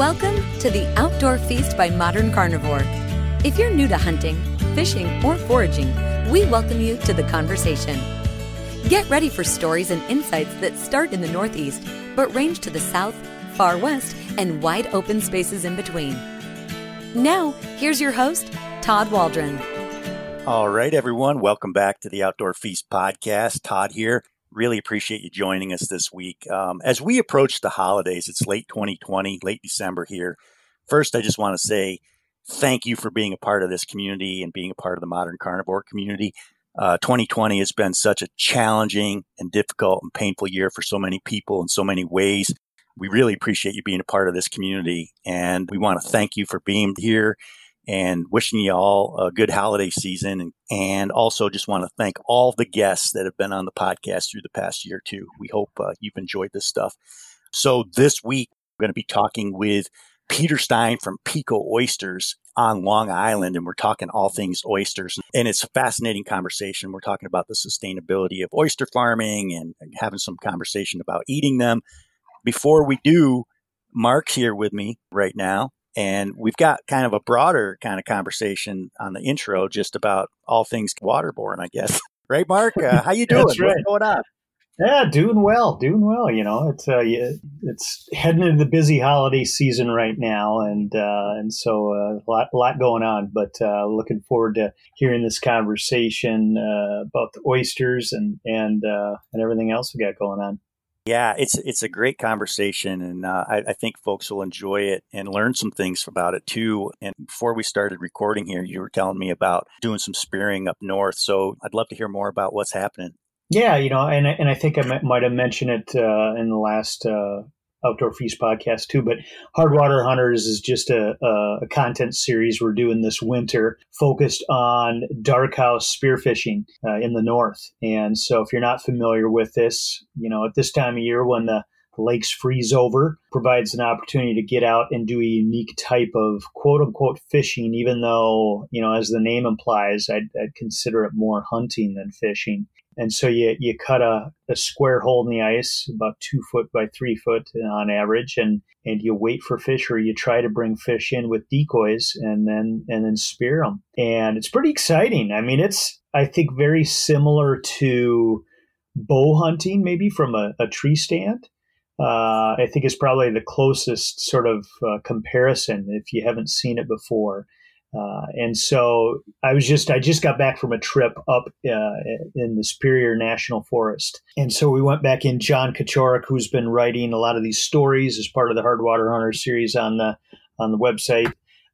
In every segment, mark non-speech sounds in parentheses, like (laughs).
Welcome to the Outdoor Feast by Modern Carnivore. If you're new to hunting, fishing, or foraging, we welcome you to the conversation. Get ready for stories and insights that start in the Northeast, but range to the South, far West, and wide open spaces in between. Now, here's your host, Todd Waldron. All right, everyone. Welcome back to the Outdoor Feast podcast. Todd here. Really appreciate you joining us this week. Um, as we approach the holidays, it's late 2020, late December here. First, I just want to say thank you for being a part of this community and being a part of the modern carnivore community. Uh, 2020 has been such a challenging and difficult and painful year for so many people in so many ways. We really appreciate you being a part of this community, and we want to thank you for being here and wishing you all a good holiday season. And, and also just want to thank all the guests that have been on the podcast through the past year, too. We hope uh, you've enjoyed this stuff. So this week, we're going to be talking with Peter Stein from Peeko Oysters on Long Island, and we're talking all things oysters. And it's a fascinating conversation. We're talking about the sustainability of oyster farming and having some conversation about eating them. Before we do, Mark's here with me right now. And we've got kind of a broader kind of conversation on the intro, just about all things waterborne, I guess. (laughs) Right, Mark? Uh, how you doing? Right. What's going on? Yeah, doing well, doing well. You know, it's uh, it's heading into the busy holiday season right now, and uh, and so uh, a lot, a lot going on. But uh, looking forward to hearing this conversation uh, about the oysters and and uh, and everything else we got going on. Yeah, it's it's a great conversation, and uh, I, I, think folks will enjoy it and learn some things about it too. And before we started recording here, you were telling me about doing some spearing up north. So I'd love to hear more about what's happening. Yeah, you know, and and I think I might have mentioned it uh, in the last uh, Outdoor Feast podcast too. But Hardwater Hunters is just a, a, content series we're doing this winter focused on dark house spearfishing uh, in the north. And so, if you're not familiar with this, you know, at this time of year when the lakes freeze over provides an opportunity to get out and do a unique type of quote unquote fishing even though you know as the name implies i'd, I'd consider it more hunting than fishing and so you, you cut a, a square hole in the ice, about two foot by three foot on average, and, and you wait for fish or you try to bring fish in with decoys and then and then spear them. And it's pretty exciting. I mean, it's I think very similar to bow hunting, maybe from a, a tree stand. Uh, I think is probably the closest sort of uh, comparison if you haven't seen it before. Uh, and so I was just I just got back from a trip up uh, in the Superior National Forest, and so we went back in. John Kachorik, who's been writing a lot of these stories as part of the Hardwater Hunter series on the on the website,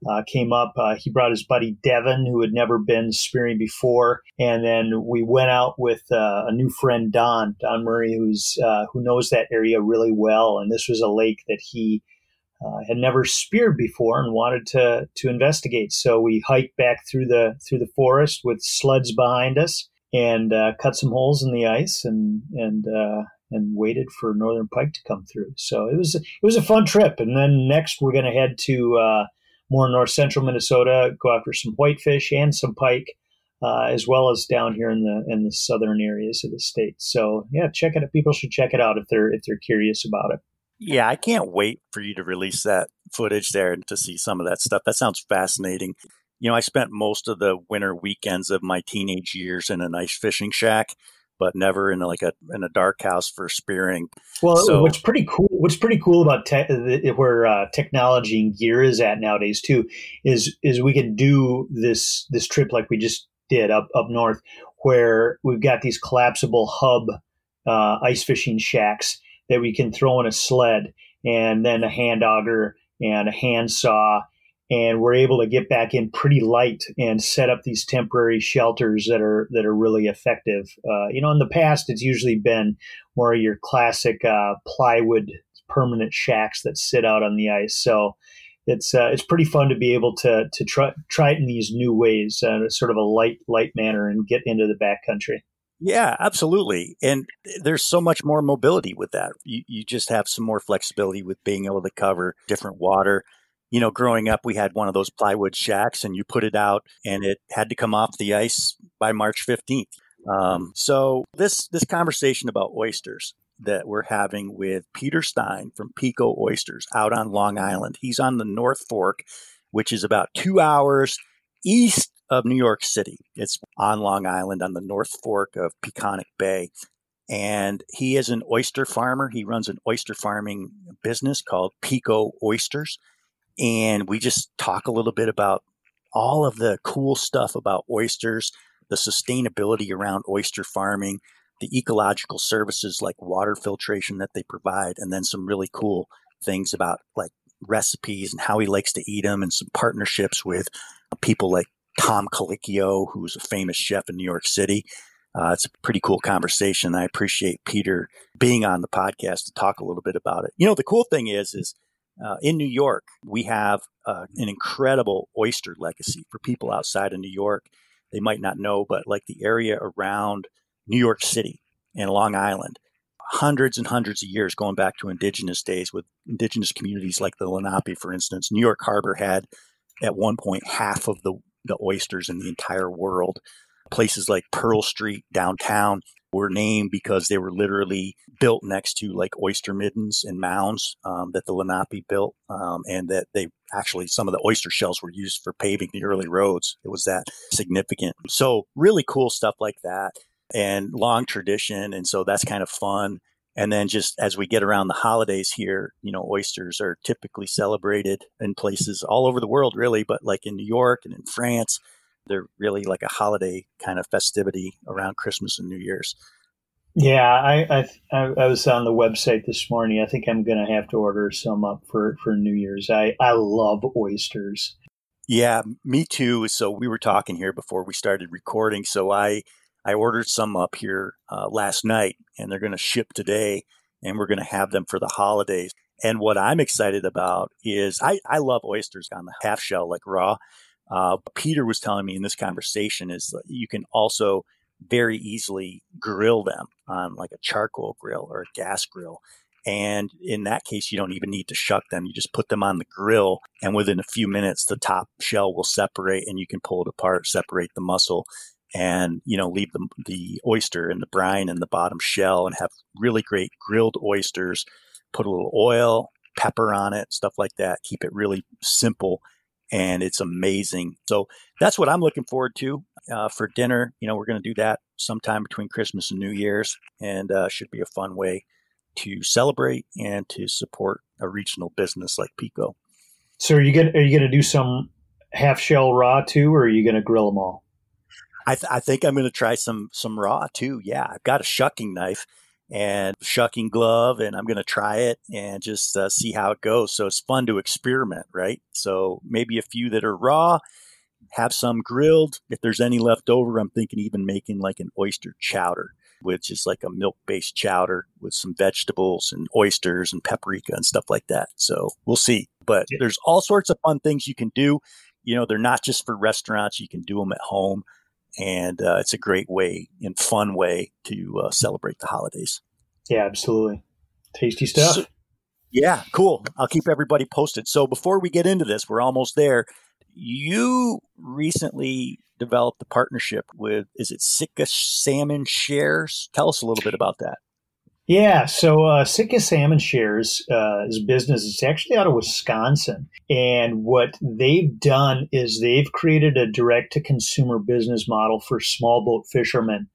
uh, came up. Uh, he brought his buddy Devin, who had never been spearing before, and then we went out with uh, a new friend Don Don Murray, who's uh, who knows that area really well, and this was a lake that he uh, had never speared before and wanted to to investigate. So we hiked back through the through the forest with sleds behind us and uh, cut some holes in the ice and and uh, and waited for northern pike to come through. So it was it was a fun trip. And then next we're going to head to uh, more north central Minnesota, go after some whitefish and some pike. Uh, as well as down here in the in the southern areas of the state. So yeah, check it. out. People should check it out if they're if they're curious about it. Yeah, I can't wait for you to release that footage there and to see some of that stuff. That sounds fascinating. You know, I spent most of the winter weekends of my teenage years in a nice fishing shack, but never in like a in a dark house for spearing. Well, so, what's pretty cool, what's pretty cool about te- where uh, technology and gear is at nowadays too, is is we can do this this trip like we just did up up north, where we've got these collapsible hub uh, ice fishing shacks that we can throw in a sled and then a hand auger and a hand saw and we're able to get back in pretty light and set up these temporary shelters that are that are really effective. Uh, you know, in the past, it's usually been more of your classic uh, plywood permanent shacks that sit out on the ice. So it's uh, it's pretty fun to be able to to try try it in these new ways, uh, sort of a light light manner, and get into the backcountry. Yeah, absolutely. And there's so much more mobility with that. You, you just have some more flexibility with being able to cover different water. You know, growing up, we had one of those plywood shacks and you put it out and it had to come off the ice by March 15th. Um, so this, this conversation about oysters, that we're having with Peter Stein from Peeko Oysters out on Long Island. He's on the North Fork, which is about two hours east of New York City. It's on Long Island on the North Fork of Peconic Bay. And he is an oyster farmer. He runs an oyster farming business called Peeko Oysters. And we just talk a little bit about all of the cool stuff about oysters, the sustainability around oyster farming, the ecological services like water filtration that they provide, and then some really cool things about like recipes and how he likes to eat them, and some partnerships with people like Tom Colicchio, who's a famous chef in New York City. Uh, it's a pretty cool conversation. I appreciate Peter being on the podcast to talk a little bit about it. You know, the cool thing is, is uh, in New York, we have uh, an incredible oyster legacy for people outside of New York. They might not know, but like the area around New York City and Long Island, hundreds and hundreds of years going back to indigenous days with indigenous communities like the Lenape, for instance. New York Harbor had at one point half of the, the oysters in the entire world. Places like Pearl Street downtown were named because they were literally built next to like oyster middens and mounds um, that the Lenape built, um, and that they actually some of the oyster shells were used for paving the early roads. It was that significant. So really cool stuff like that, and long tradition, and so that's kind of fun. And then just as we get around the holidays here, you know, oysters are typically celebrated in places all over the world, really, but like in New York and in France they're really like a holiday kind of festivity around Christmas and New Year's. Yeah, I, I I was on the website this morning. I think I'm going to have to order some up for for New Year's. I I love oysters. Yeah, me too. So we were talking here before we started recording. So I I ordered some up here uh, last night, and they're going to ship today, and we're going to have them for the holidays. And what I'm excited about is I I love oysters on the half shell, like raw. Uh, Peter was telling me in this conversation is that you can also very easily grill them on like a charcoal grill or a gas grill. And in that case, you don't even need to shuck them. You just put them on the grill, and within a few minutes, the top shell will separate, and you can pull it apart, separate the muscle, and you know leave the the oyster and the brine in the bottom shell, and have really great grilled oysters. Put a little oil, pepper on it, stuff like that. Keep it really simple and it's amazing. So that's what I'm looking forward to uh, for dinner. You know, we're going to do that sometime between Christmas and New Year's, and uh, should be a fun way to celebrate and to support a regional business like Peeko. So, are you going are you going to do some half shell raw too, or are you going to grill them all? I, th- I think I'm going to try some some raw too. Yeah, I've got a shucking knife and shucking glove and I'm going to try it and just uh, see how it goes. So it's fun to experiment, right? So maybe a few that are raw, have some grilled. If there's any left over, I'm thinking even making like an oyster chowder, which is like a milk based chowder with some vegetables and oysters and paprika and stuff like that. So we'll see. But there's all sorts of fun things you can do. You know, they're not just for restaurants, you can do them at home and uh, it's a great way and fun way to uh, celebrate the holidays. Yeah, absolutely. Tasty stuff. So, yeah, cool. I'll keep everybody posted. So before we get into this, we're almost there. You recently developed a partnership with, is it Sitka Salmon Shares? Tell us a little bit about that. Yeah, so uh, Sitka Salmon Shares uh, is a business. It's actually out of Wisconsin, and what they've done is they've created a direct to consumer business model for small boat fishermen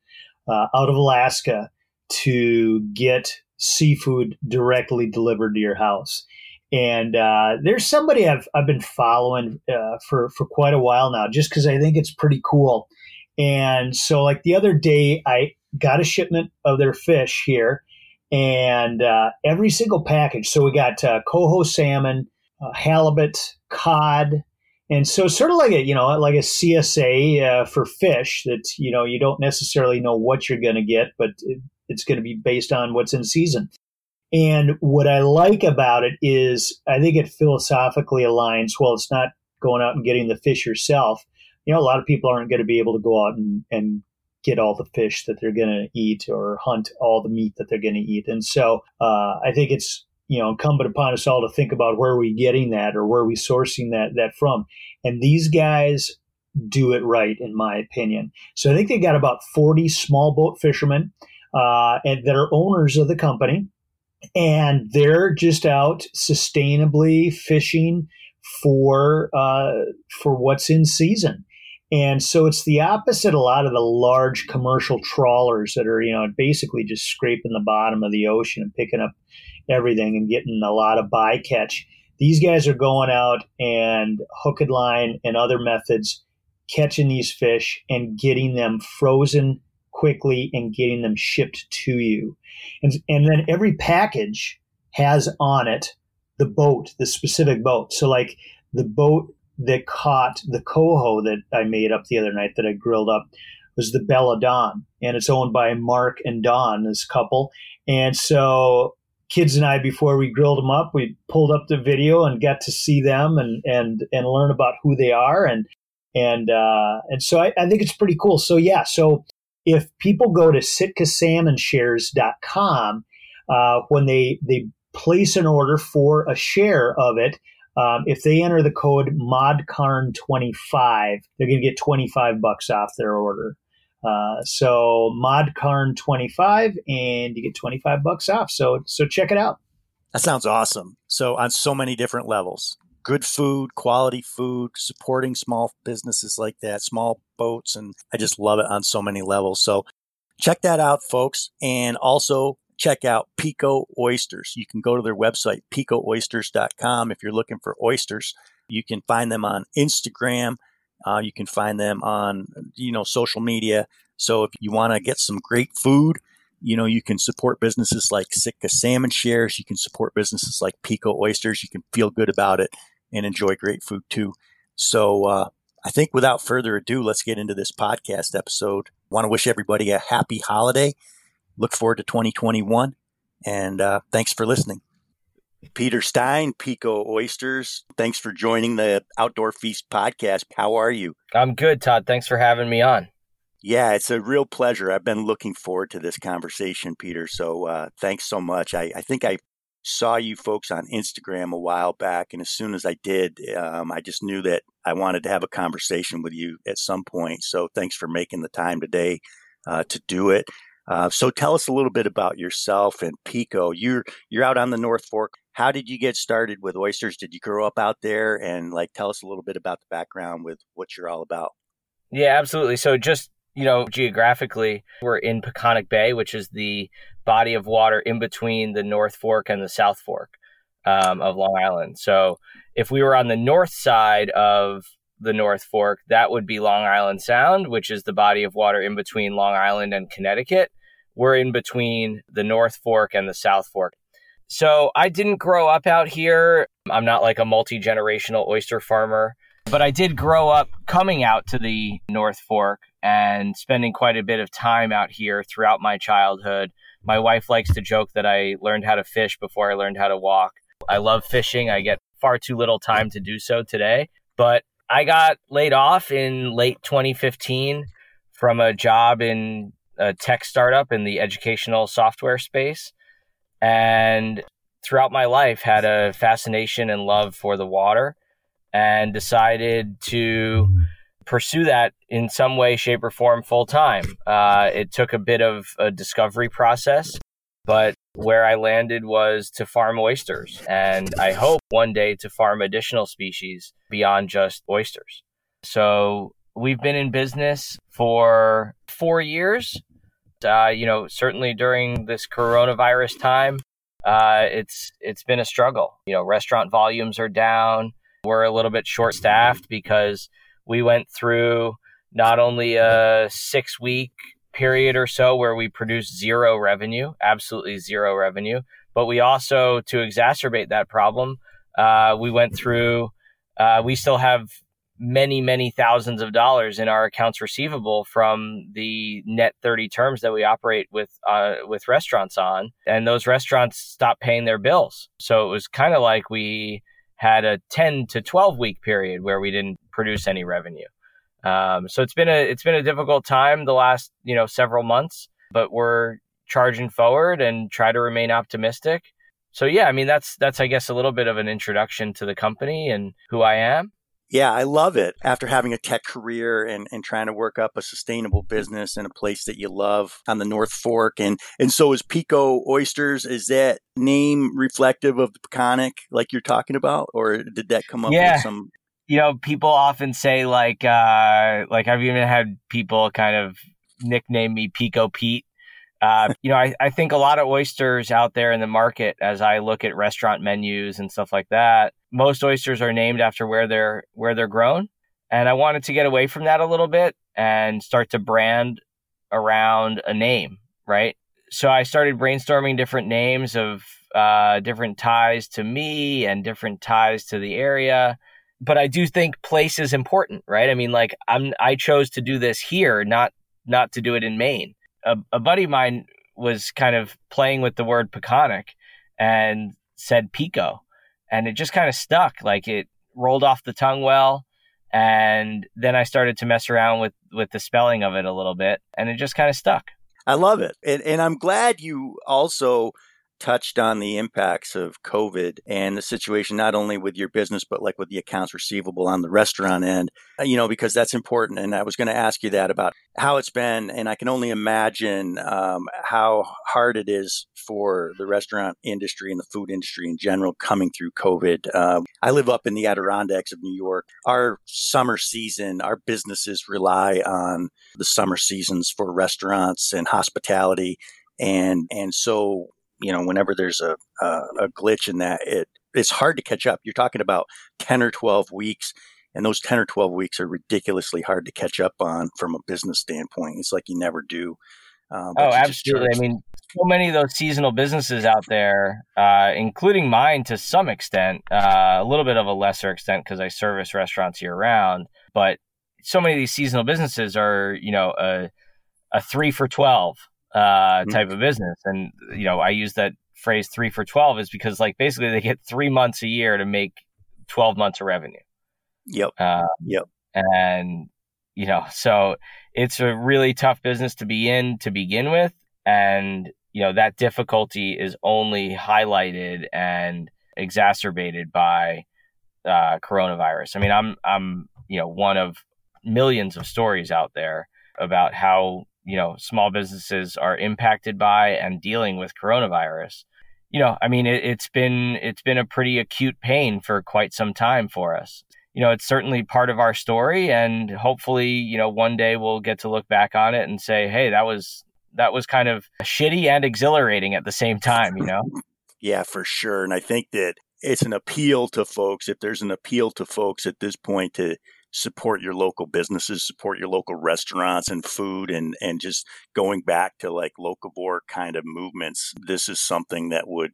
uh, out of Alaska to get seafood directly delivered to your house. And uh, there's somebody I've I've been following uh, for for quite a while now, just because I think it's pretty cool. And so, like the other day, I got a shipment of their fish here and uh, every single package. So we got uh, coho salmon, uh, halibut, cod, and so sort of like a you know like a CSA uh, for fish that you know you don't necessarily know what you're going to get, but it, it's going to be based on what's in season. And what I like about it is I think it philosophically aligns. Well, it's not going out and getting the fish yourself. You know, a lot of people aren't going to be able to go out and, and get all the fish that they're going to eat or hunt all the meat that they're going to eat. And so uh, I think it's you know incumbent upon us all to think about where are we getting that or where are we sourcing that that from. And these guys do it right, in my opinion. So I think they got about 40 small boat fishermen. uh, and that are owners of the company, and they're just out sustainably fishing for uh, for what's in season. And so it's the opposite. A lot of the large commercial trawlers that are, you know, basically just scraping the bottom of the ocean and picking up everything and getting a lot of bycatch. These guys are going out and hook and line and other methods catching these fish and getting them frozen quickly and getting them shipped to you. And, and then every package has on it the boat, the specific boat. So, like the boat that caught the coho that I made up the other night that I grilled up was the Bella Don, and it's owned by Mark and Don, this couple. And so, kids and I, before we grilled them up, we pulled up the video and got to see them and and and learn about who they are and and uh, and so I, I think it's pretty cool. So yeah, so if people go to sitkasalmonshares.com, uh, when they they place an order for a share of it, um, if they enter the code modcarn25, they're going to get 25 bucks off their order. Uh, so modcarn25 and you get 25 bucks off. So, so check it out. That sounds awesome. So on so many different levels, good food, quality food, supporting small businesses like that, small boats. And I just love it on so many levels. So check that out, folks. And also check out Peeko Oysters. You can go to their website, peekooysters.com, if you're looking for oysters. You can find them on Instagram. Uh, you can find them on, you know, social media. So if you want to get some great food, you know, you can support businesses like Sitka Salmon Shares. You can support businesses like Peeko Oysters. You can feel good about it and enjoy great food too. So uh, I think without further ado, let's get into this podcast episode. I want to wish everybody a happy holiday. Look forward to 2021. And uh, thanks for listening. Peter Stein, Peeko Oysters. Thanks for joining the Outdoor Feast podcast. How are you? I'm good, Todd. Thanks for having me on. Yeah, it's a real pleasure. I've been looking forward to this conversation, Peter. So uh, thanks so much. I, I, think I saw you folks on Instagram a while back, and as soon as I did, um, I just knew that I wanted to have a conversation with you at some point. So thanks for making the time today uh, to do it. Uh, so tell us a little bit about yourself and Peeko. You're you're out on the North Fork. How did you get started with oysters? Did you grow up out there? And like, tell us a little bit about the background with what you're all about. Yeah, absolutely. So just you know, geographically, we're in Peconic Bay, which is the body of water in between the North Fork and the South Fork um, of Long Island. So if we were on the north side of the North Fork, that would be Long Island Sound, which is the body of water in between Long Island and Connecticut. We're in between the North Fork and the South Fork. So I didn't grow up out here. I'm not like a multi generational oyster farmer, but I did grow up coming out to the North Fork and spending quite a bit of time out here throughout my childhood. My wife likes to joke that I learned how to fish before I learned how to walk. I love fishing. I get far too little time to do so today, but I got laid off in late 2015 from a job in a tech startup in the educational software space. And throughout my life, had a fascination and love for the water and decided to pursue that in some way, shape, or form full time. Uh, it took a bit of a discovery process, but where I landed was to farm oysters. And I hope one day to farm additional species beyond just oysters. So we've been in business for four years. Uh, you know, certainly during this coronavirus time, uh, it's it's been a struggle. You know, restaurant volumes are down. We're a little bit short staffed because we went through not only a six week period or so where we produced zero revenue, absolutely zero revenue, but we also, to exacerbate that problem, uh, we went through, uh, we still have many, many thousands of dollars in our accounts receivable from the net 30 terms that we operate with, uh, with restaurants on. And those restaurants stopped paying their bills. So it was kind of like we had a 10 to 12 week period where we didn't produce any revenue. Um, so it's been a it's been a difficult time the last you know several months, but we're charging forward and try to remain optimistic. So yeah, I mean that's that's I guess a little bit of an introduction to the company and who I am. Yeah, I love it. After having a tech career and, and trying to work up a sustainable business in a place that you love on the North Fork. And, and so is Peeko Oysters. Is that name reflective of the Peconic like you're talking about? Or did that come up yeah. with some? You know, people often say like, uh, like I've even had people kind of nickname me Peeko Pete. Uh, (laughs) you know, I, I think a lot of oysters out there in the market, as I look at restaurant menus and stuff like that, most oysters are named after where they're where they're grown. And I wanted to get away from that a little bit and start to brand around a name, right? So I started brainstorming different names of uh, different ties to me and different ties to the area. But I do think place is important, right? I mean, like I'm I chose to do this here, not not to do it in Maine. A, a buddy of mine was kind of playing with the word Peconic and said Peeko and it just kind of stuck. Like it rolled off the tongue well. And then I started to mess around with, with the spelling of it a little bit, and it just kind of stuck. I love it. And, and I'm glad you also touched on the impacts of COVID and the situation, not only with your business, but like with the accounts receivable on the restaurant end, uh, you know, because that's important. And I was going to ask you that about how it's been. And I can only imagine um, how hard it is for the restaurant industry and the food industry in general coming through COVID. Uh, I live up in the Adirondacks of New York. Our summer season, our businesses rely on the summer seasons for restaurants and hospitality. And, and so you know, whenever there's a, a, a glitch in that, it it's hard to catch up. You're talking about 10 or 12 weeks, and those 10 or 12 weeks are ridiculously hard to catch up on from a business standpoint. It's like you never do. Uh, oh, absolutely. I mean, so many of those seasonal businesses out there, uh, including mine to some extent, uh, a little bit of a lesser extent because I service restaurants year round. But so many of these seasonal businesses are, you know, a, a three for 12 uh, mm-hmm. type mm-hmm. of business. And, you know, I use that phrase three for 12 is because, like, basically they get three months a year to make 12 months of revenue. Yep. Uh, yep. And, you know, so it's a really tough business to be in to begin with. And, you know, that difficulty is only highlighted and exacerbated by uh, coronavirus. I mean, I'm, I'm, you know, one of millions of stories out there about how you know small businesses are impacted by and dealing with coronavirus you know i mean it, it's been it's been a pretty acute pain for quite some time for us. You know it's certainly part of our story and hopefully you know one day we'll get to look back on it and say hey that was that was kind of shitty and exhilarating at the same time you know? Yeah for sure and i think that it's an appeal to folks if there's an appeal to folks at this point to support your local businesses, support your local restaurants and food and, and just going back to like locavore kind of movements. This is something that would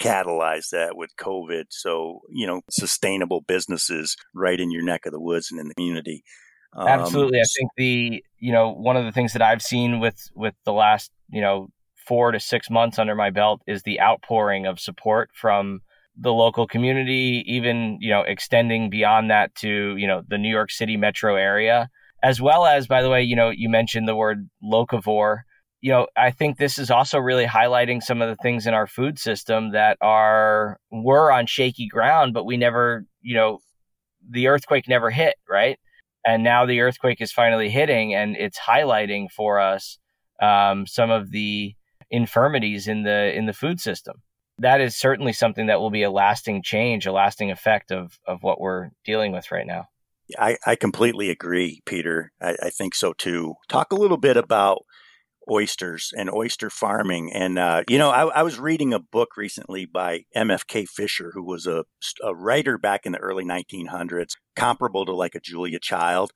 catalyze that with COVID. So, you know, sustainable businesses right in your neck of the woods and in the community. Um, Absolutely. I think the, you know, one of the things that I've seen with, with the last, you know, four to six months under my belt is the outpouring of support from the local community, even, you know, extending beyond that to, you know, the New York City metro area, as well as, by the way, you know, you mentioned the word locavore. You know, I think this is also really highlighting some of the things in our food system that are were on shaky ground, but we never, you know, the earthquake never hit, right? And now the earthquake is finally hitting, and it's highlighting for us um, some of the infirmities in the in the food system that is certainly something that will be a lasting change, a lasting effect of of what we're dealing with right now. I, I completely agree, Peter. I, I, think so too. Talk a little bit about oysters and oyster farming. And, uh, you know, I, I, was reading a book recently by MFK Fisher, who was a, a writer back in the early 1900s, comparable to like a Julia Child.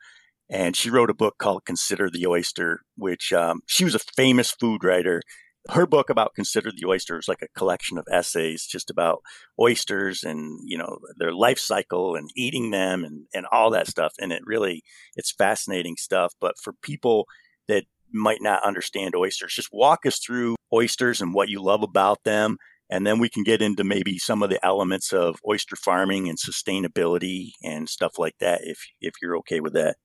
And she wrote a book called Consider the Oyster, which um, she was a famous food writer her book about consider the oyster is like a collection of essays just about oysters and you know their life cycle and eating them and, and all that stuff. And it really it's fascinating stuff. But for people that might not understand oysters just walk us through oysters and what you love about them. And then we can get into maybe some of the elements of oyster farming and sustainability and stuff like that if if you're okay with that.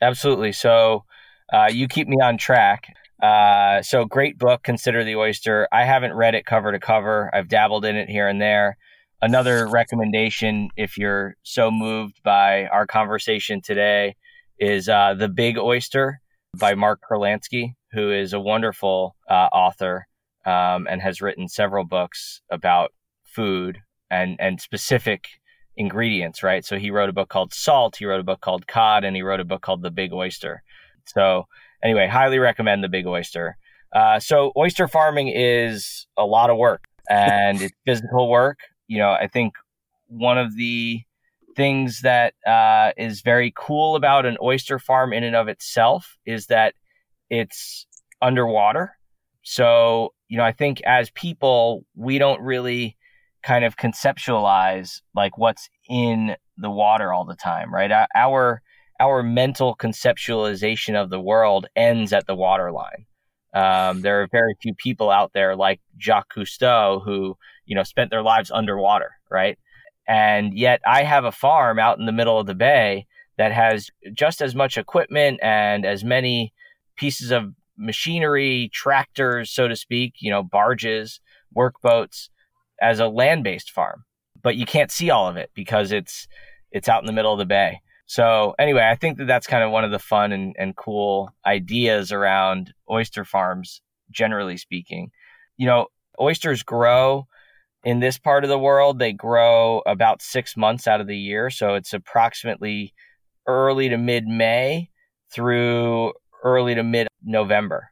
Absolutely. So uh, you keep me on track uh, so great book, Consider the Oyster. I haven't read it cover to cover. I've dabbled in it here and there. another recommendation, if you're so moved by our conversation today, is uh, The Big Oyster by Mark Kurlansky, who is a wonderful uh, author um, and has written several books about food and, and specific ingredients, right? So he wrote a book called Salt, he wrote a book called Cod, and he wrote a book called The Big Oyster. So, anyway, highly recommend The Big Oyster. Uh, so, oyster farming is a lot of work and it's (laughs) physical work. You know, I think one of the things that uh, is very cool about an oyster farm in and of itself is that it's underwater. So, you know, I think as people, we don't really kind of conceptualize like what's in the water all the time, right? Our our mental conceptualization of the world ends at the waterline. Um, there are very few people out there like Jacques Cousteau who, you know, spent their lives underwater, right? And yet I have a farm out in the middle of the bay that has just as much equipment and as many pieces of machinery, tractors, so to speak, you know, barges, workboats as a land-based farm. But you can't see all of it because it's it's out in the middle of the bay. So anyway, I think that that's kind of one of the fun and, and cool ideas around oyster farms, generally speaking. You know, oysters grow in this part of the world, they grow about six months out of the year. So it's approximately early to mid May through early to mid November.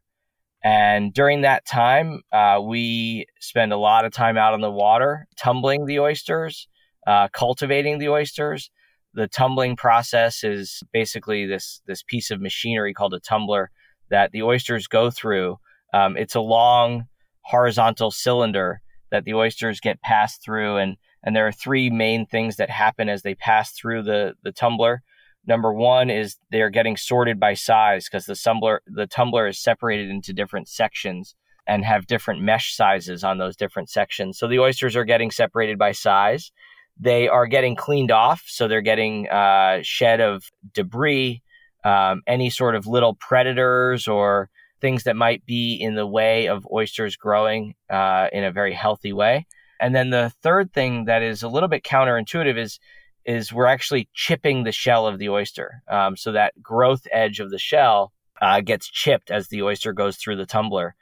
And during that time, uh, we spend a lot of time out on the water, tumbling the oysters, uh, cultivating the oysters. The tumbling process is basically this this piece of machinery called a tumbler that the oysters go through. Um, it's a long horizontal cylinder that the oysters get passed through and and there are three main things that happen as they pass through the the tumbler number one is they're getting sorted by size because the tumbler the tumbler is separated into different sections and have different mesh sizes on those different sections so the oysters are getting separated by size they are getting cleaned off so they're getting uh, shed of debris um, any sort of little predators or things that might be in the way of oysters growing uh, in a very healthy way. And then the third thing that is a little bit counterintuitive is is we're actually chipping the shell of the oyster, um, so that growth edge of the shell uh, gets chipped as the oyster goes through the tumbler.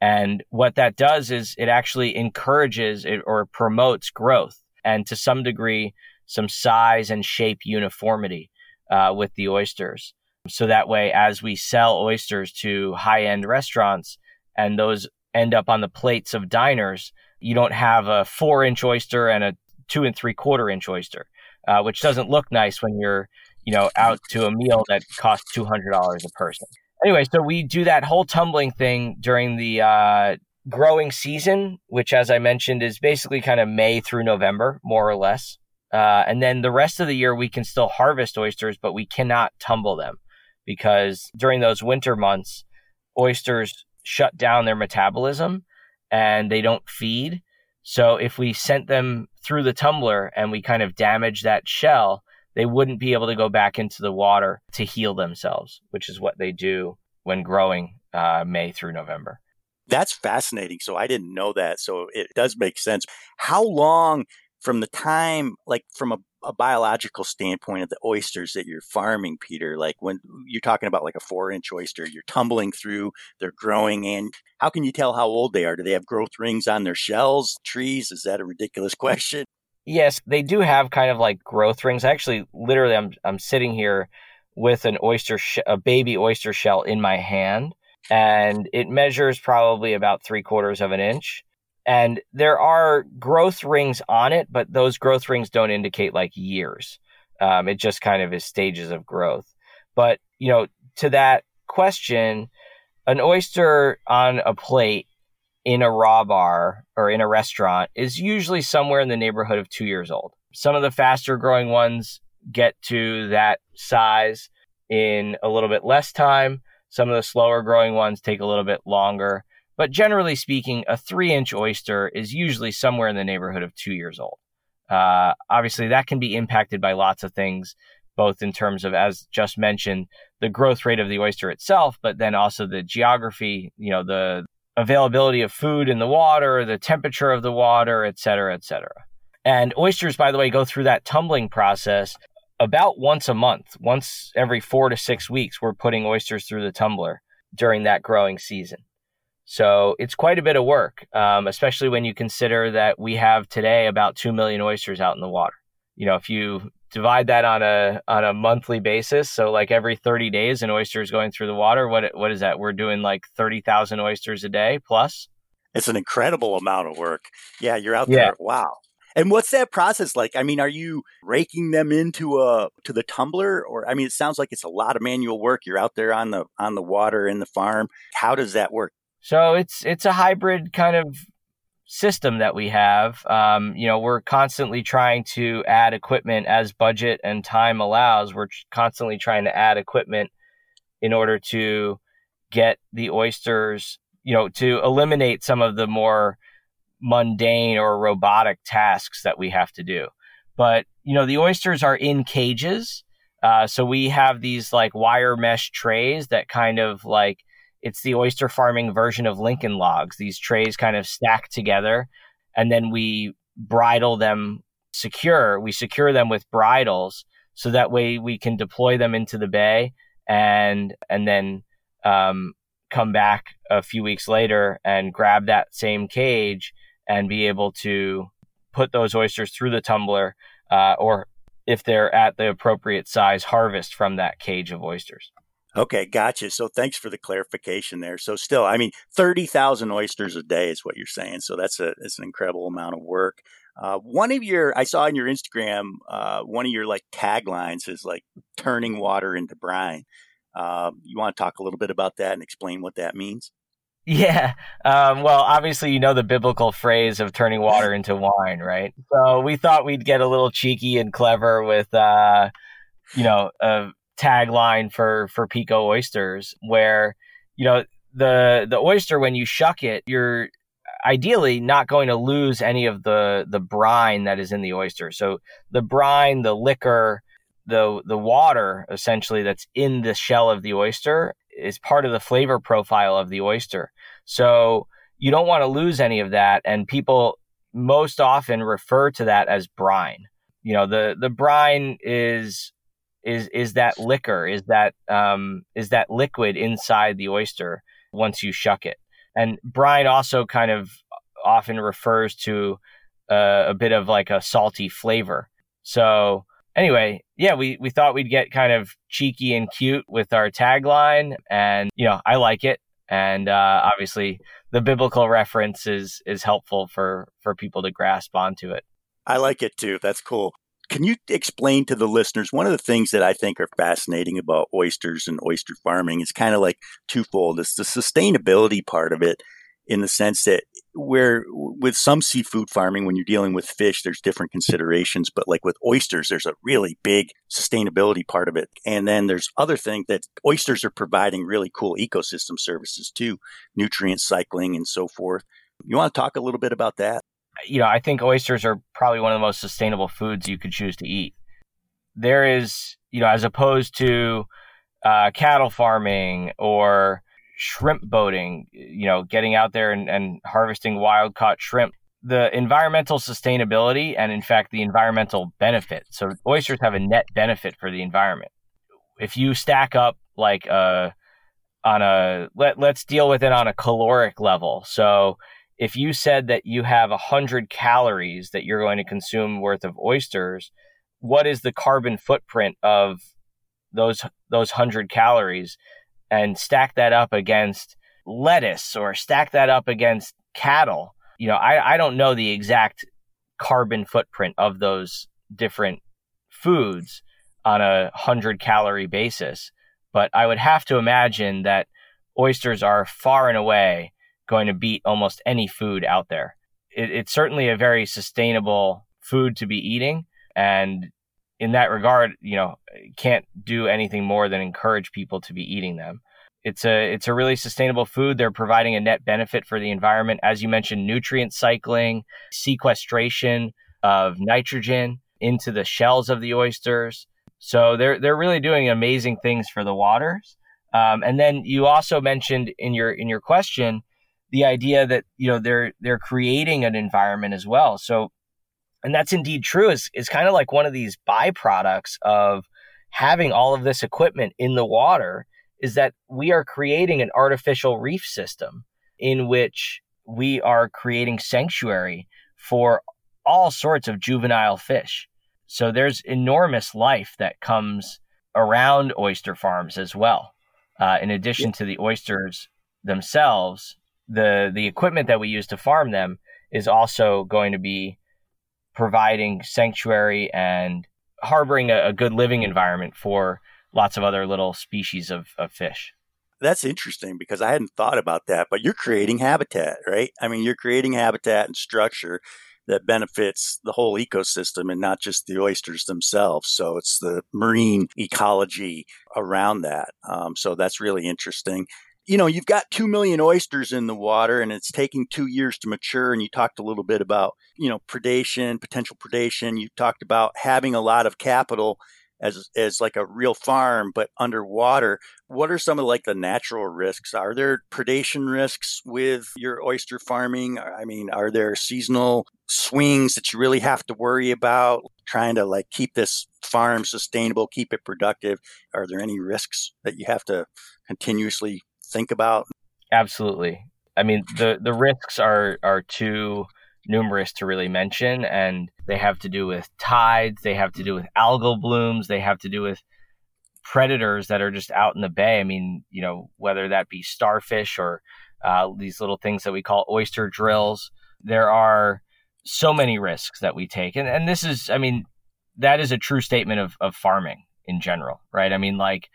And what that does is it actually encourages it or promotes growth and to some degree some size and shape uniformity uh, with the oysters. So that way, as we sell oysters to high end restaurants and those end up on the plates of diners, you don't have a four inch oyster and a two and three quarter inch oyster, uh, which doesn't look nice when you're, you know, out to a meal that costs $200 a person. Anyway, so we do that whole tumbling thing during the uh, growing season, which, as I mentioned, is basically kind of May through November, more or less. Uh, and then the rest of the year, we can still harvest oysters, but we cannot tumble them because during those winter months, oysters shut down their metabolism and they don't feed. So if we sent them through the tumbler and we kind of damage that shell, they wouldn't be able to go back into the water to heal themselves, which is what they do when growing uh, May through November. That's fascinating. So I didn't know that. So it does make sense. How long from the time, like from a a biological standpoint of the oysters that you're farming, Peter? Like when you're talking about like a four inch oyster, you're tumbling through, they're growing, and how can you tell how old they are? Do they have growth rings on their shells, trees? Is that a ridiculous (laughs) question? Yes, they do have kind of like growth rings. Actually, literally, I'm I'm sitting here with an oyster, sh- a baby oyster shell in my hand, and it measures probably about three quarters of an inch and there are growth rings on it, but those growth rings don't indicate like years. Um, it just kind of is stages of growth. But, you know, to that question, an oyster on a plate in a raw bar or in a restaurant is usually somewhere in the neighborhood of two years old. Some of the faster growing ones get to that size in a little bit less time. Some of the slower growing ones take a little bit longer. But generally speaking, a three inch oyster is usually somewhere in the neighborhood of two years old. Uh, obviously, that can be impacted by lots of things, both in terms of, as just mentioned, the growth rate of the oyster itself, but then also the geography, you know, the availability of food in the water, the temperature of the water, et cetera, et cetera. And oysters, by the way, go through that tumbling process about once a month, once every four to six weeks, we're putting oysters through the tumbler during that growing season. So it's quite a bit of work, um, especially when you consider that we have today about two million oysters out in the water. You know, if you divide that on a on a monthly basis, so like every 30 days, an oyster is going through the water. What what is that? We're doing like 30,000 oysters a day plus. It's an incredible amount of work. Yeah, you're out there. Wow. And what's that process like? I mean, are you raking them into a to the tumbler or I mean it sounds like it's a lot of manual work. You're out there on the on the water in the farm. How does that work? So it's it's a hybrid kind of system that we have. Um, you know, we're constantly trying to add equipment as budget and time allows. We're constantly trying to add equipment in order to get the oysters, you know, to eliminate some of the more mundane or robotic tasks that we have to do. But, you know, the oysters are in cages. Uh, so we have these like wire mesh trays that kind of like it's the oyster farming version of Lincoln logs. These trays kind of stack together and then we bridle them secure. We secure them with bridles so that way we can deploy them into the bay and and then um, come back a few weeks later and grab that same cage and be able to put those oysters through the tumbler uh, or if they're at the appropriate size harvest from that cage of oysters. Okay, gotcha. So thanks for the clarification there. So still, I mean, thirty thousand oysters a day is what you're saying. So that's a it's an incredible amount of work. Uh, one of your, I saw on your Instagram, uh, one of your like taglines is like turning water into brine. Uh, you want to talk a little bit about that and explain what that means? Yeah. Um, well, obviously, you know the biblical phrase of turning water into wine, right? So we thought we'd get a little cheeky and clever with, uh, you know, a tagline for for Peeko oysters, where you know the the oyster when you shuck it, you're ideally not going to lose any of the the brine that is in the oyster. So the brine, the liquor, the the water essentially that's in the shell of the oyster is part of the flavor profile of the oyster. So you don't want to lose any of that. And people most often refer to that as brine. You know, the, the brine is, is, is that liquor, is that, um, is that liquid inside the oyster once you shuck it. And brine also kind of often refers to uh, a bit of like a salty flavor. So anyway, yeah, we, we thought we'd get kind of cheeky and cute with our tagline. And, you know, I like it. And uh, obviously, the biblical reference is, is helpful for, for people to grasp onto it. I like it too. That's cool. Can you explain to the listeners one of the things that I think are fascinating about oysters and oyster farming is kind of like twofold. It's the sustainability part of it in the sense that where with some seafood farming, when you're dealing with fish, there's different considerations. But like with oysters, there's a really big sustainability part of it. And then there's other things that oysters are providing really cool ecosystem services too, nutrient cycling and so forth. You want to talk a little bit about that? You know, I think oysters are probably one of the most sustainable foods you could choose to eat. There is, you know, as opposed to uh, cattle farming or shrimp boating, you know, getting out there and, and harvesting wild caught shrimp. The environmental sustainability and, in fact, the environmental benefit. So, oysters have a net benefit for the environment. If you stack up like a uh, on a let let's deal with it on a caloric level. So, if you said that you have 100 calories that you're going to consume worth of oysters, what is the carbon footprint of those those 100 calories? And stack that up against lettuce or stack that up against cattle. You know, I, I don't know the exact carbon footprint of those different foods on a 100 calorie basis, but I would have to imagine that oysters are far and away going to beat almost any food out there. It, it's certainly a very sustainable food to be eating. And in that regard, you know, can't do anything more than encourage people to be eating them. It's a it's a really sustainable food. They're providing a net benefit for the environment, as you mentioned, nutrient cycling, sequestration of nitrogen into the shells of the oysters. So they're they're really doing amazing things for the waters. Um, and then you also mentioned in your in your question the idea that you know they're they're creating an environment as well. So and that's indeed true, is, is kind of like one of these byproducts of having all of this equipment in the water is that we are creating an artificial reef system in which we are creating sanctuary for all sorts of juvenile fish. So there's enormous life that comes around oyster farms as well. Uh, in addition to the oysters themselves, the the equipment that we use to farm them is also going to be providing sanctuary and harboring a, a good living environment for lots of other little species of, of fish. That's interesting because I hadn't thought about that, but you're creating habitat, right? I mean, you're creating habitat and structure that benefits the whole ecosystem and not just the oysters themselves. So it's the marine ecology around that. Um, so that's really interesting. You know, you've got 2 million oysters in the water and it's taking two years to mature. And you talked a little bit about, you know, predation, potential predation. You talked about having a lot of capital as as like a real farm but underwater what are some of like the natural risks are there predation risks with your oyster farming i mean are there seasonal swings that you really have to worry about trying to like keep this farm sustainable keep it productive are there any risks that you have to continuously think about? Absolutely. I mean the the risks are are too numerous to really mention and they have to do with tides they have to do with algal blooms they have to do with predators that are just out in the bay. I mean you know whether that be starfish or uh, these little things that we call oyster drills there are so many risks that we take. And, and this is i mean that is a true statement of, of farming in general right? I mean like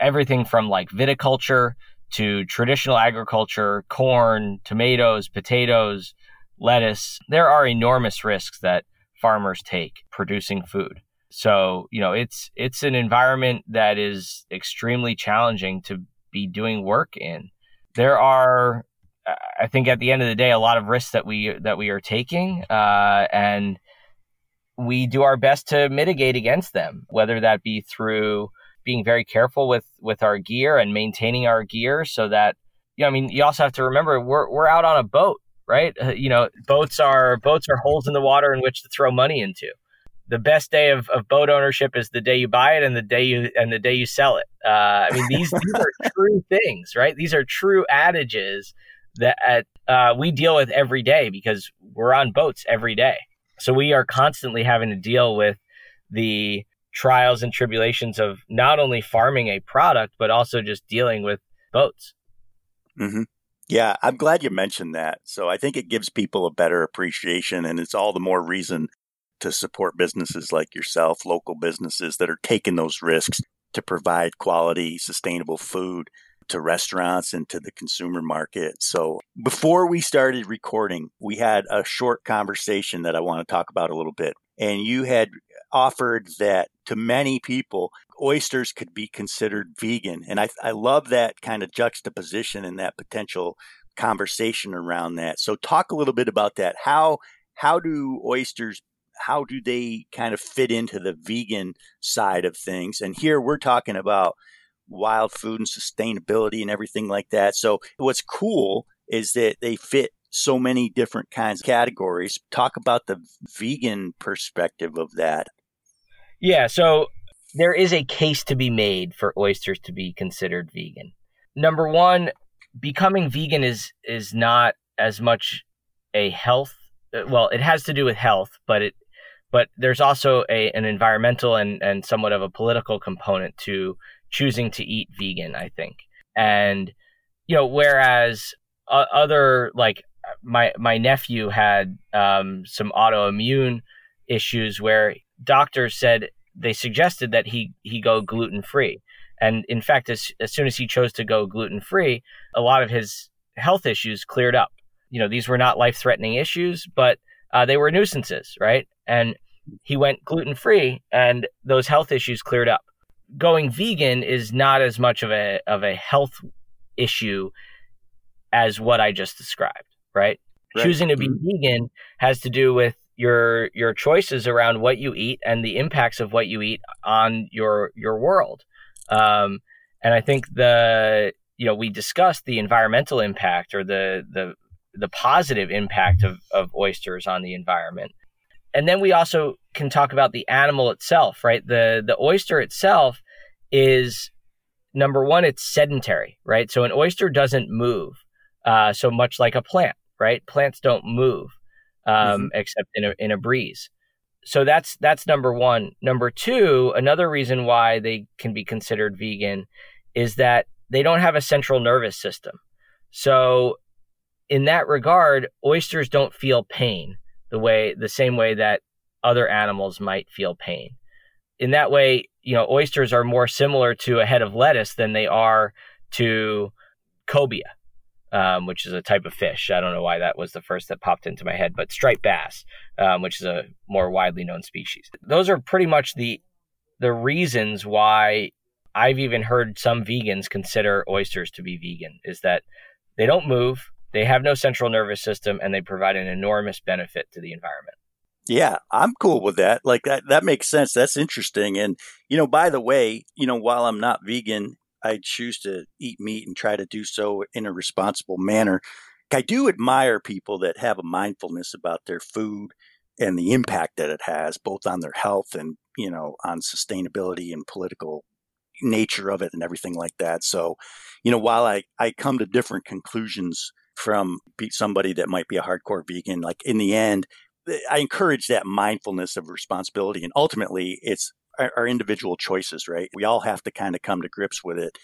everything from like viticulture to traditional agriculture corn tomatoes potatoes lettuce, there are enormous risks that farmers take producing food. So, you know, it's it's an environment that is extremely challenging to be doing work in. There are I think at the end of the day a lot of risks that we that we are taking uh, and we do our best to mitigate against them, whether that be through being very careful with with our gear and maintaining our gear so that you know, I mean, you also have to remember we're we're out on a boat right? Uh, you know, boats are boats are holes in the water in which to throw money into. The best day of, of boat ownership is the day you buy it and the day you and the day you sell it. Uh, I mean, these these are (laughs) true things, right? These are true adages that uh, we deal with every day because we're on boats every day. So we are constantly having to deal with the trials and tribulations of not only farming a product but also just dealing with boats. Mm-hmm. Yeah, I'm glad you mentioned that. So I think it gives people a better appreciation, and it's all the more reason to support businesses like yourself, local businesses that are taking those risks to provide quality, sustainable food to restaurants and to the consumer market. So before we started recording, we had a short conversation that I want to talk about a little bit. And you had offered that to many people, oysters could be considered vegan. And I, I love that kind of juxtaposition and that potential conversation around that. So talk a little bit about that. How how do oysters how do they kind of fit into the vegan side of things? And here we're talking about wild food and sustainability and everything like that. So what's cool is that they fit so many different kinds of categories. Talk about the vegan perspective of that. Yeah, so there is a case to be made for oysters to be considered vegan. Number one, becoming vegan is is not as much a health. Well, it has to do with health, but it but there's also a an environmental and and somewhat of a political component to choosing to eat vegan. I think, and you know, whereas uh, other like my my nephew had um, some autoimmune issues where doctors said they suggested that he he go gluten free. And in fact, as, as soon as he chose to go gluten free, a lot of his health issues cleared up. You know, these were not life threatening issues, but uh, they were nuisances, right? And he went gluten free, and those health issues cleared up. Going vegan is not as much of a of a health issue as what I just described, right? right. Choosing to be mm-hmm. vegan has to do with your your choices around what you eat and the impacts of what you eat on your your world. Um, and I think the you know we discussed the environmental impact or the the the positive impact of, of oysters on the environment. and then we also can talk about the animal itself, right? The the oyster itself is number one, it's sedentary, right? So an oyster doesn't move, uh, so much like a plant, right? Plants don't move um, mm-hmm. except in a in a breeze. So that's that's number one. Number two, another reason why they can be considered vegan is that they don't have a central nervous system. So in that regard, oysters don't feel pain the way the same way that other animals might feel pain. In that way, you know, oysters are more similar to a head of lettuce than they are to cobia, um, which is a type of fish. I don't know why that was the first that popped into my head, but striped bass, um, which is a more widely known species. Those are pretty much the the reasons why I've even heard some vegans consider oysters to be vegan is that they don't move, they have no central nervous system, and they provide an enormous benefit to the environment. Yeah, I'm cool with that. Like that that makes sense. That's interesting. And you know, by the way, you know, while I'm not vegan, I choose to eat meat and try to do so in a responsible manner. I do admire people that have a mindfulness about their food and the impact that it has both on their health and, you know, on sustainability and political nature of it and everything like that. So, you know, while I, I come to different conclusions from somebody that might be a hardcore vegan, like in the end, eh, I encourage that mindfulness of responsibility. And ultimately, it's our, our individual choices, right? We all have to kind of come to grips with it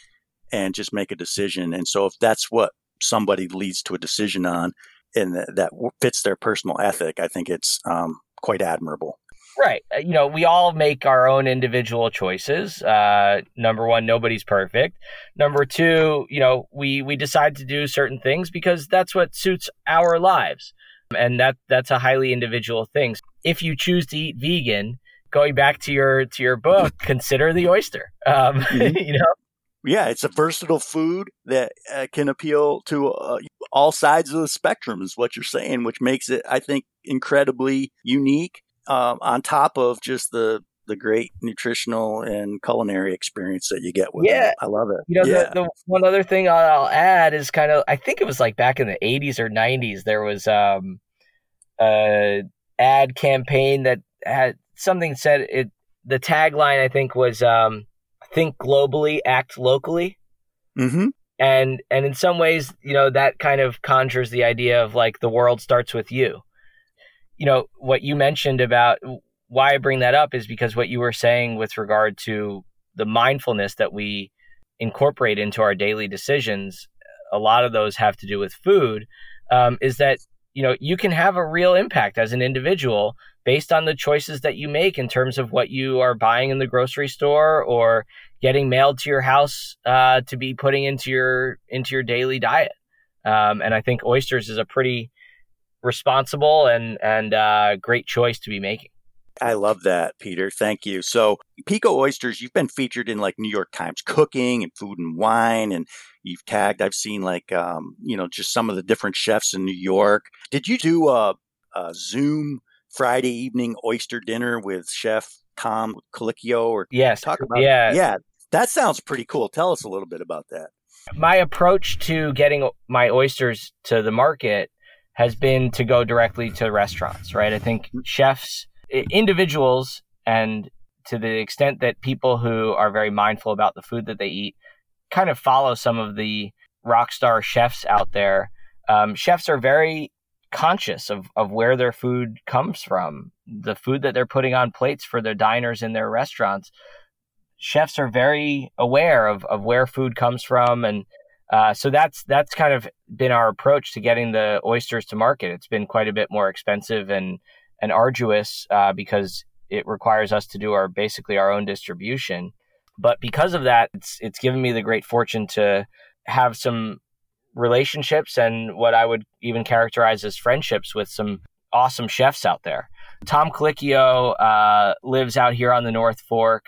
and just make a decision. And so if that's what somebody leads to a decision on and that, that fits their personal ethic, I think it's um, quite admirable. Right. Uh, you know, we all make our own individual choices. Uh, number one, nobody's perfect. Number two, you know, we, we decide to do certain things because that's what suits our lives. And that that's a highly individual thing. If you choose to eat vegan, going back to your to your book, (laughs) consider the oyster. Um, (laughs) mm-hmm. you know, yeah, it's a versatile food that uh, can appeal to uh, all sides of the spectrum, is what you're saying, which makes it, I think, incredibly unique. Um, on top of just the the great nutritional and culinary experience that you get with yeah. it. I love it. You know, yeah. the, the, one other thing I'll add is kind of I think it was like back in the 80s or 90s there was um a ad campaign that had something said it the tagline I think was um think globally, act locally. Mm-hmm. And and in some ways, you know, that kind of conjures the idea of like the world starts with you. You know, what you mentioned about why I bring that up is because what you were saying with regard to the mindfulness that we incorporate into our daily decisions, a lot of those have to do with food, um, is that you know you can have a real impact as an individual based on the choices that you make in terms of what you are buying in the grocery store or getting mailed to your house uh, to be putting into your into your daily diet. Um, and I think oysters is a pretty responsible and and uh, great choice to be making. I love that, Peter. Thank you. So, Peeko Oysters, you've been featured in like New York Times Cooking and Food and Wine, and you've tagged. I've seen like, um, you know, just some of the different chefs in New York. Did you do a, a Zoom Friday evening oyster dinner with Chef Tom Colicchio? Or yes, talk about yeah, yeah. That sounds pretty cool. Tell us a little bit about that. My approach to getting my oysters to the market has been to go directly to restaurants. Right, I think mm-hmm. chefs individuals and to the extent that people who are very mindful about the food that they eat kind of follow some of the rock star chefs out there. Um, chefs are very conscious of, of where their food comes from, the food that they're putting on plates for their diners in their restaurants. Chefs are very aware of, of where food comes from. And uh, so that's that's kind of been our approach to getting the oysters to market. It's been quite a bit more expensive and and arduous uh, because it requires us to do our basically our own distribution. But because of that, it's it's given me the great fortune to have some relationships and what I would even characterize as friendships with some awesome chefs out there. Tom Colicchio uh, lives out here on the North Fork.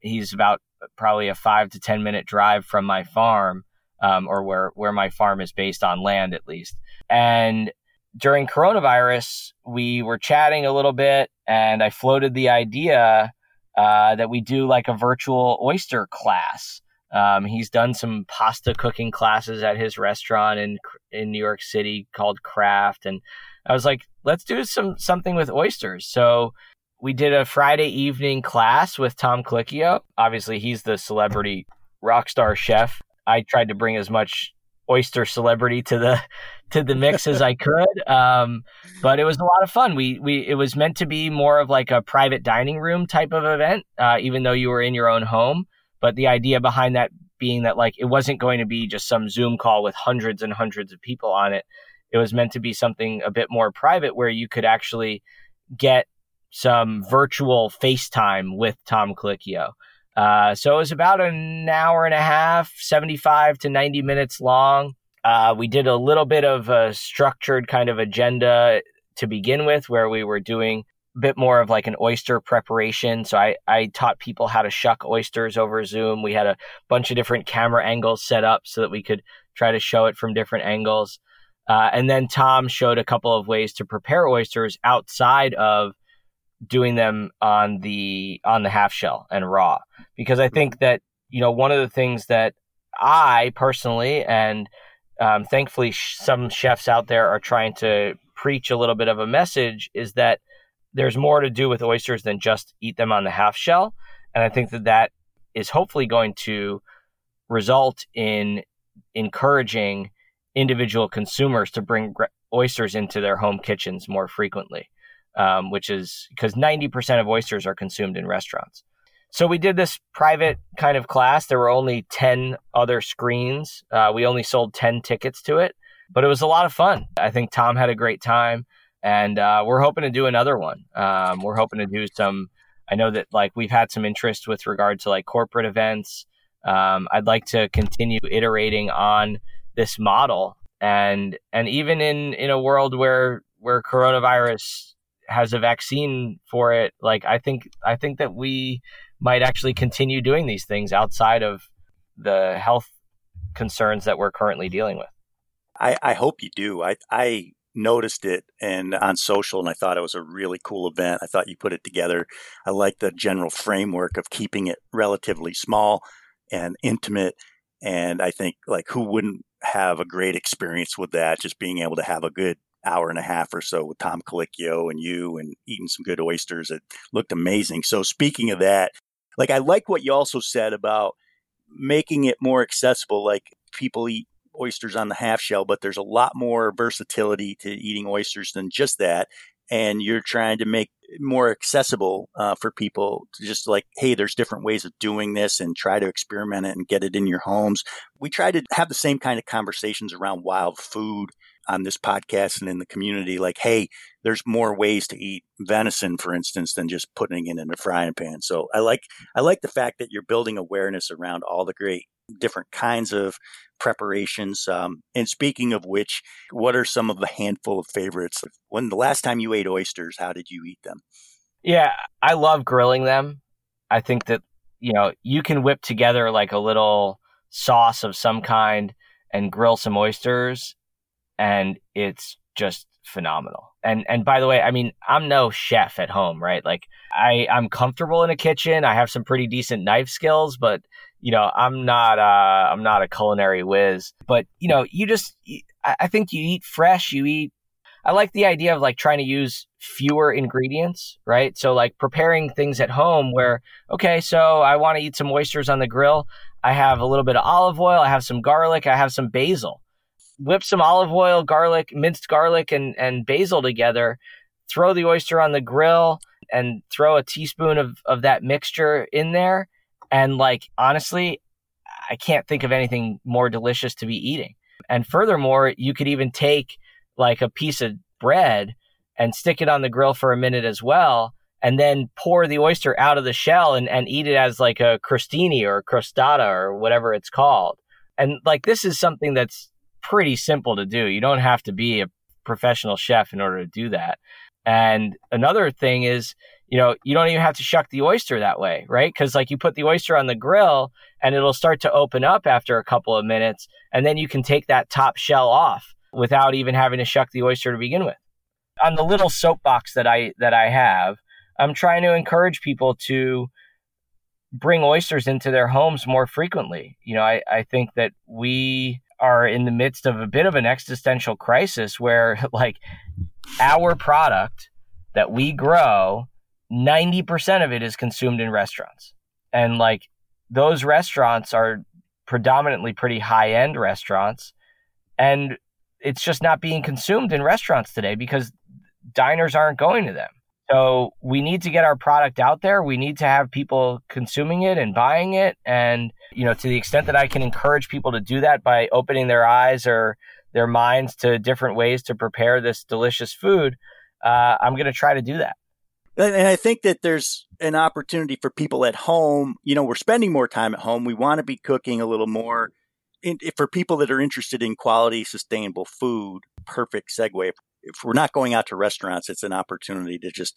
He's about probably a five to ten minute drive from my farm, um, or where where my farm is based on land at least. And during coronavirus, we were chatting a little bit, and I floated the idea uh, that we do like a virtual oyster class. Um, he's done some pasta cooking classes at his restaurant in in New York City called Craft, and I was like, let's do some something with oysters. So we did a Friday evening class with Tom Colicchio. Obviously, he's the celebrity rock star chef. I tried to bring as much oyster celebrity to the (laughs) to the mix as I could. Um, but it was a lot of fun. We we it was meant to be more of like a private dining room type of event, uh, even though you were in your own home. But the idea behind that being that like it wasn't going to be just some Zoom call with hundreds and hundreds of people on it. It was meant to be something a bit more private where you could actually get some virtual FaceTime with Tom Colicchio. Uh, so it was about an hour and a half, 75 to 90 minutes long. Uh, we did a little bit of a structured kind of agenda to begin with, where we were doing bit more of like an oyster preparation. So I, I taught people how to shuck oysters over Zoom. We had a bunch of different camera angles set up so that we could try to show it from different angles. Uh, and then Tom showed a couple of ways to prepare oysters outside of doing them on the on the half shell and raw because I think that you know one of the things that I personally and um, thankfully some chefs out there are trying to preach a little bit of a message is that there's more to do with oysters than just eat them on the half shell and I think that that is hopefully going to result in encouraging individual consumers to bring oysters into their home kitchens more frequently um, which is because 90% of oysters are consumed in restaurants. So we did this private kind of class. There were only 10 other screens. Uh, we only sold 10 tickets to it, but it was a lot of fun. I think Tom had a great time, and uh, we're hoping to do another one. Um, we're hoping to do some. I know that like we've had some interest with regard to like corporate events. Um, I'd like to continue iterating on this model, and and even in in a world where where coronavirus has a vaccine for it, like I think I think that we might actually continue doing these things outside of the health concerns that we're currently dealing with. I, I hope you do. I I noticed it and on social and I thought it was a really cool event. I thought you put it together. I like the general framework of keeping it relatively small and intimate and I think like who wouldn't have a great experience with that just being able to have a good hour and a half or so with Tom Colicchio and you and eating some good oysters. It looked amazing. So speaking of that, like I like what you also said about making it more accessible. Like people eat oysters on the half shell, but there's a lot more versatility to eating oysters than just that. And you're trying to make more accessible uh, for people to just like, hey, there's different ways of doing this and try to experiment it and get it in your homes. We try to have the same kind of conversations around wild food on this podcast and in the community like hey there's more ways to eat venison for instance than just putting it in a frying pan. So i like i like the fact that you're building awareness around all the great different kinds of preparations um, and speaking of which what are some of the handful of favorites? When the last time you ate oysters how did you eat them? Yeah i love grilling them. I think that you know you can whip together like a little sauce of some kind and grill some oysters and it's just phenomenal. And and by the way, I mean I'm no chef at home, right? Like I I'm comfortable in a kitchen. I have some pretty decent knife skills, but you know I'm not uh I'm not a culinary whiz. But you know you just I think you eat fresh. You eat. I like the idea of like trying to use fewer ingredients, right? So like preparing things at home where okay, so I want to eat some oysters on the grill. I have a little bit of olive oil. I have some garlic. I have some basil whip some olive oil, garlic, minced garlic, and, and basil together, throw the oyster on the grill, and throw a teaspoon of, of that mixture in there. And like, honestly, I can't think of anything more delicious to be eating. And furthermore, you could even take like a piece of bread and stick it on the grill for a minute as well, and then pour the oyster out of the shell and, and eat it as like a crostini or crostata or whatever it's called. And like, this is something that's pretty simple to do. You don't have to be a professional chef in order to do that. And another thing is, you know, you don't even have to shuck the oyster that way, right? Because like you put the oyster on the grill and it'll start to open up after a couple of minutes, and then you can take that top shell off without even having to shuck the oyster to begin with. On the little soapbox that I that I have, I'm trying to encourage people to bring oysters into their homes more frequently. You know, I, I think that we are in the midst of a bit of an existential crisis where (laughs) like our product that we grow 90% of it is consumed in restaurants. And like those restaurants are predominantly pretty high end restaurants. And it's just not being consumed in restaurants today because diners aren't going to them so we need to get our product out there. We need to have people consuming it and buying it. And, you know, to the extent that I can encourage people to do that by opening their eyes or their minds to different ways to prepare this delicious food, uh, I'm going to try to do that. And I think that there's an opportunity for people at home. You know, we're spending more time at home. We want to be cooking a little more. In, for people that are interested in quality, sustainable food, perfect segue if we're not going out to restaurants, it's an opportunity to just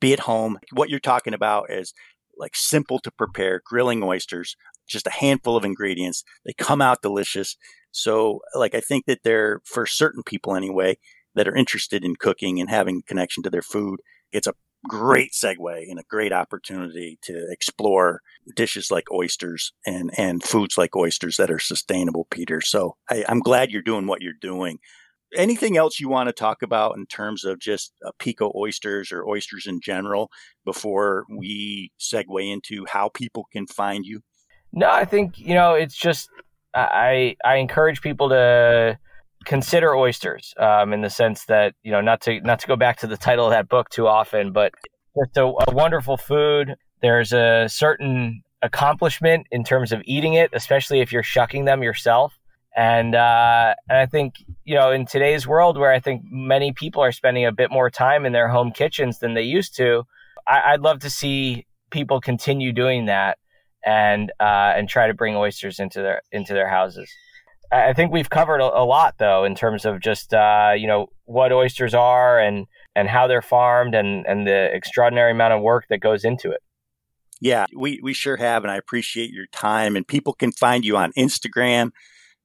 be at home. What you're talking about is like simple to prepare grilling oysters, just a handful of ingredients. They come out delicious. So, like, I think that they're for certain people anyway that are interested in cooking and having connection to their food. It's a great segue and a great opportunity to explore dishes like oysters and, and foods like oysters that are sustainable, Peter. So I, I'm glad you're doing what you're doing anything else you want to talk about in terms of just uh, Peeko oysters or oysters in general before we segue into how people can find you? No i think you know it's just i i encourage people to consider oysters um, in the sense that you know not to not to go back to the title of that book too often but it's a, a wonderful food. There's a certain accomplishment in terms of eating it especially if you're shucking them yourself and uh, and I think you know in today's world where I think many people are spending a bit more time in their home kitchens than they used to, I, would love to see people continue doing that and uh, and try to bring oysters into their into their houses. I think we've covered a, a lot though in terms of just uh, you know what oysters are and and how they're farmed and and the extraordinary amount of work that goes into it. Yeah, we we sure have, and I appreciate your time. And people can find you on Instagram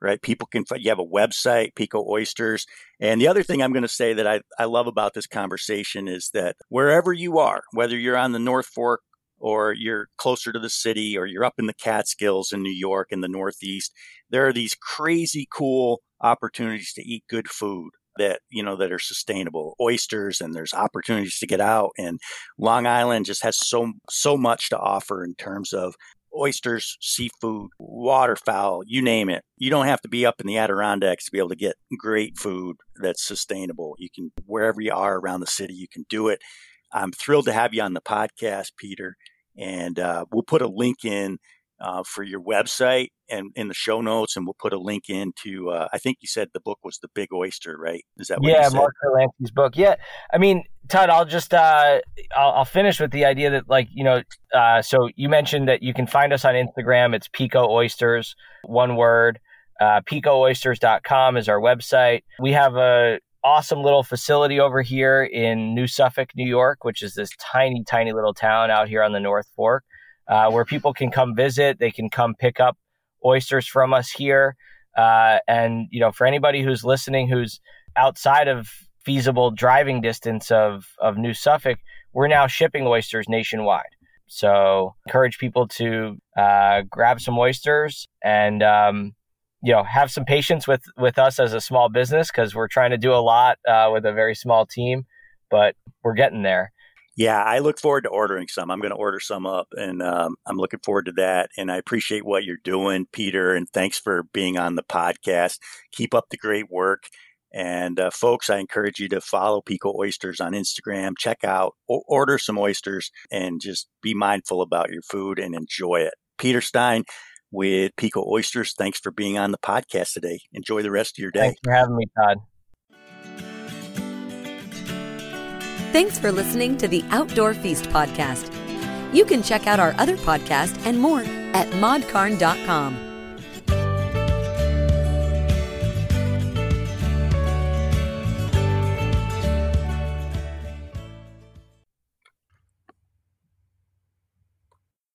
right? People can, you have a website, Peeko Oysters. And the other thing I'm going to say that I, I love about this conversation is that wherever you are, whether you're on the North Fork or you're closer to the city or you're up in the Catskills in New York in the Northeast, there are these crazy cool opportunities to eat good food that you know that are sustainable oysters and there's opportunities to get out and long island just has so so much to offer in terms of oysters, seafood, waterfowl, you name it. You don't have to be up in the Adirondacks to be able to get great food that's sustainable. You can, wherever you are around the city, you can do it. I'm thrilled to have you on the podcast, Peter. And uh, we'll put a link in uh, for your website and in the show notes, and we'll put a link into. Uh, I think you said the book was the Big Oyster, right? Is that what yeah, Mark Kurlansky's book? Yeah, I mean, Todd, I'll just uh, I'll, I'll, finish with the idea that like you know, uh, so you mentioned that you can find us on Instagram. It's Peeko Oysters, one word. Uh, PeekoOysters.com is our website. We have a awesome little facility over here in New Suffolk, New York, which is this tiny, tiny little town out here on the North Fork uh, where people can come visit. They can come pick up oysters from us here. Uh, and, you know, for anybody who's listening who's outside of feasible driving distance of, of New Suffolk, we're now shipping oysters nationwide. So encourage people to uh, grab some oysters and, um, you know, have some patience with, with us as a small business because we're trying to do a lot uh, with a very small team, but we're getting there. Yeah, I look forward to ordering some. I'm going to order some up, and um, I'm looking forward to that. And I appreciate what you're doing, Peter. And thanks for being on the podcast. Keep up the great work. And uh, folks, I encourage you to follow Peeko Oysters on Instagram. Check out, order some oysters, and just be mindful about your food and enjoy it. Peter Stein with Peeko Oysters. Thanks for being on the podcast today. Enjoy the rest of your day. Thanks for having me, Todd. Thanks for listening to the Outdoor Feast podcast. You can check out our other podcast and more at modcarn.com.